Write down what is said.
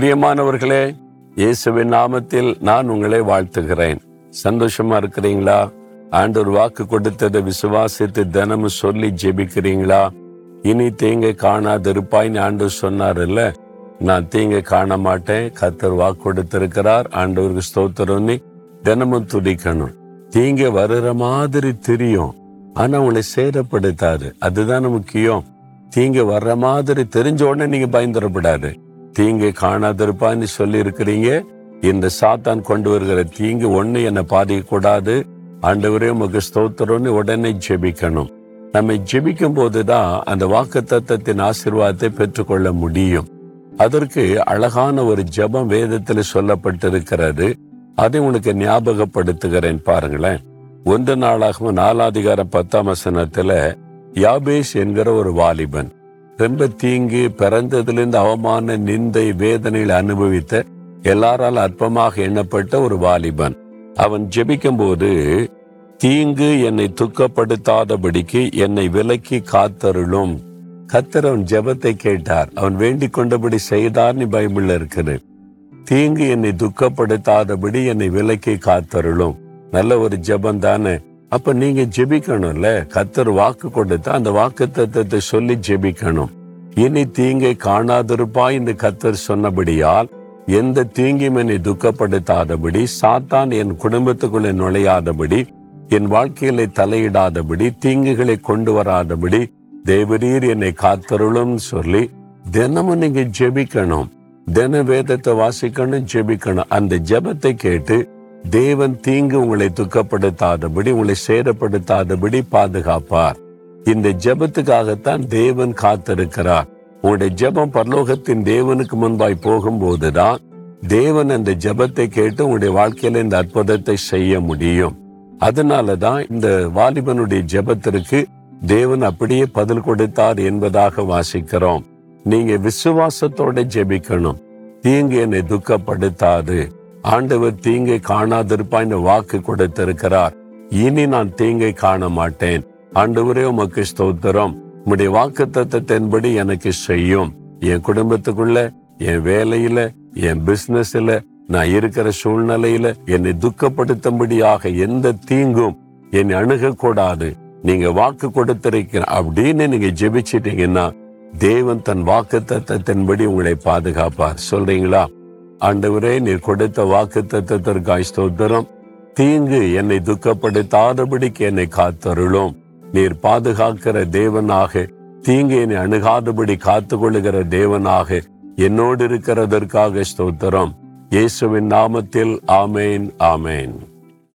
பிரியமானவர்களே இயேசுவின் நாமத்தில் நான் உங்களை வாழ்த்துகிறேன். சந்தோஷமா இருக்கிறீங்களா? ஆண்டவர் வாக்கு கொடுத்ததை விசுவாசித்து தினமும் சொல்லி ஜெபிக்கிறீங்களா? இனி தீங்க காணாதிருப்பாய்ன்னு ஆண்டவர் இல்ல நான் தீங்க காண மாட்டேன். கத்தர் வாக்கு கொடுத்திருக்கிறார். ஆண்டவருக்கு ஸ்தோத்திரம்னு தினமும் துடிக்கணும் தீங்க வருகிற மாதிரி தெரியும். ஆனா உங்களை சேதப்படுத்தாது. அதுதானே முக்கியம். தீங்க வர்ற மாதிரி தெரிஞ்ச உடனே நீங்க பயந்துடப்படாது தீங்கு காணாதிருப்பான்னு சொல்லி இருக்கிறீங்க இந்த சாத்தான் கொண்டு வருகிற தீங்கு ஒண்ணு என்னை பாதிக்கக்கூடாது. ஆண்டவரே உமக்கு ஸ்தோத்திரம்னு உடனே ஜெபிக்கணும். நம்ம ஜெபிக்கும் போதுதான் அந்த வாக்கு தத்தத்தின் ஆசிர்வாதத்தை பெற்றுக்கொள்ள முடியும். அதற்கு அழகான ஒரு ஜெபம் வேதத்தில் சொல்லப்பட்டிருக்கிறது. அதை உனக்கு ஞாபகப்படுத்துகிறேன் பாருங்களேன். ஒன்று நாளாகவும் நாலாதிகாரம் பத்தாம் வசனத்துல யாபேஷ் என்கிற ஒரு வாலிபன் ரொம்ப தீங்கு பிறந்ததிலிருந்து அவமான நிந்தை வேதனையில் அனுபவித்த எல்லாரால் அற்பமாக எண்ணப்பட்ட ஒரு வாலிபன். அவன் ஜெபிக்கும் போது தீங்கு என்னை துக்கப்படுத்தாதபடிக்கு என்னை விலக்கி காத்தருளும். கத்தர் அவன் ஜெபத்தை கேட்டார். அவன் வேண்டிக் கொண்டபடி செய்தார்னு பைபிள்ல இருக்கிறது தீங்கு என்னை துக்கப்படுத்தாதபடி என்னை விலக்கி காத்தருளும். நல்ல ஒரு ஜெபம் தானே. அப்ப நீங்க ஜெபிக்கணும்ல? கத்தர் வாக்கு கொடுத்தா அந்த வாக்கு தத்துவத்தை சொல்லி ஜெபிக்கணும். இனி தீங்கை காணாதிருப்பாய் என்று கத்தர் சொன்னபடியால் எந்த தீங்கும் என்னை துக்கப்படுத்தாதபடி சாத்தான் என் குடும்பத்துக்குள்ளே நுழையாதபடி என் வாழ்க்கையில தலையிடாதபடி தீங்குகளை கொண்டு வராதபடி தேவரீர் என்னை காத்தருளும் சொல்லி தினமும் நீங்க ஜெபிக்கணும். தின வேதத்தை வாசிக்கணும் ஜெபிக்கணும். அந்த ஜெபத்தை கேட்டு தேவன் தீங்கு உங்களை துக்கப்படுத்தாதபடி உங்களை சேதப்படுத்தாதபடி பாதுகாப்பார். இந்த ஜெபத்துக்காகத்தான் தேவன் காத்திருக்கிறார். உங்களுடைய ஜெபம் பரலோகத்தின் தேவனுக்கு முன்பாய் போகும்போதுதான் தேவன் அந்த ஜெபத்தை கேட்டு உங்களுடைய வாழ்க்கையில இந்த அற்புதத்தை செய்ய முடியும். அதனாலதான் இந்த வாலிபனுடைய ஜெபத்திற்கு தேவன் அப்படியே பதில் கொடுத்தார் என்பதாக வாசிக்கிறோம். நீங்க விசுவாசத்தோட ஜெபிக்கணும். தீங்கு என்னை துக்கப்படுத்தாது. ஆண்டவர் தீங்கை காணாதிருப்பா இந்த வாக்கு கொடுத்திருக்கிறார். இனி நான் தீங்கை காண மாட்டேன் ஆண்டவரே உமக்கு ஸ்தோத்திரம். உம்முடைய வாக்கு தத்தத்தின்படி எனக்கு செய்யும். என் குடும்பத்துக்குள்ள என் வேலையில என் பிசினஸ்ல நான் இருக்கிற சூழ்நிலையில என்னை துக்கப்படுத்தும்படியாக எந்த தீங்கும் என்னை அணுகக்கூடாது. நீங்க வாக்கு கொடுத்திருக்கிற அப்படின்னு நீங்க ஜெபிச்சிட்டீங்கன்னா தேவன் தன் வாக்கு தத்தத்தின்படி உங்களை பாதுகாப்பார். சொல்றீங்களா? ஆண்டவரே நீர் கொடுத்த வாக்கு தத்துவத்திற்காய் ஸ்தோத்திரம். தீங்கு என்னை துக்கப்படுத்தாதபடிக்கு என்னை காத்தருளும். நீர் பாதுகாக்கிற தேவனாக தீங்கு என்னை அணுகாதபடி காத்து கொள்ளுகிற தேவனாக என்னோடு இருக்கிறதற்காக ஸ்தோத்திரம். இயேசுவின் நாமத்தில் ஆமேன் ஆமேன்.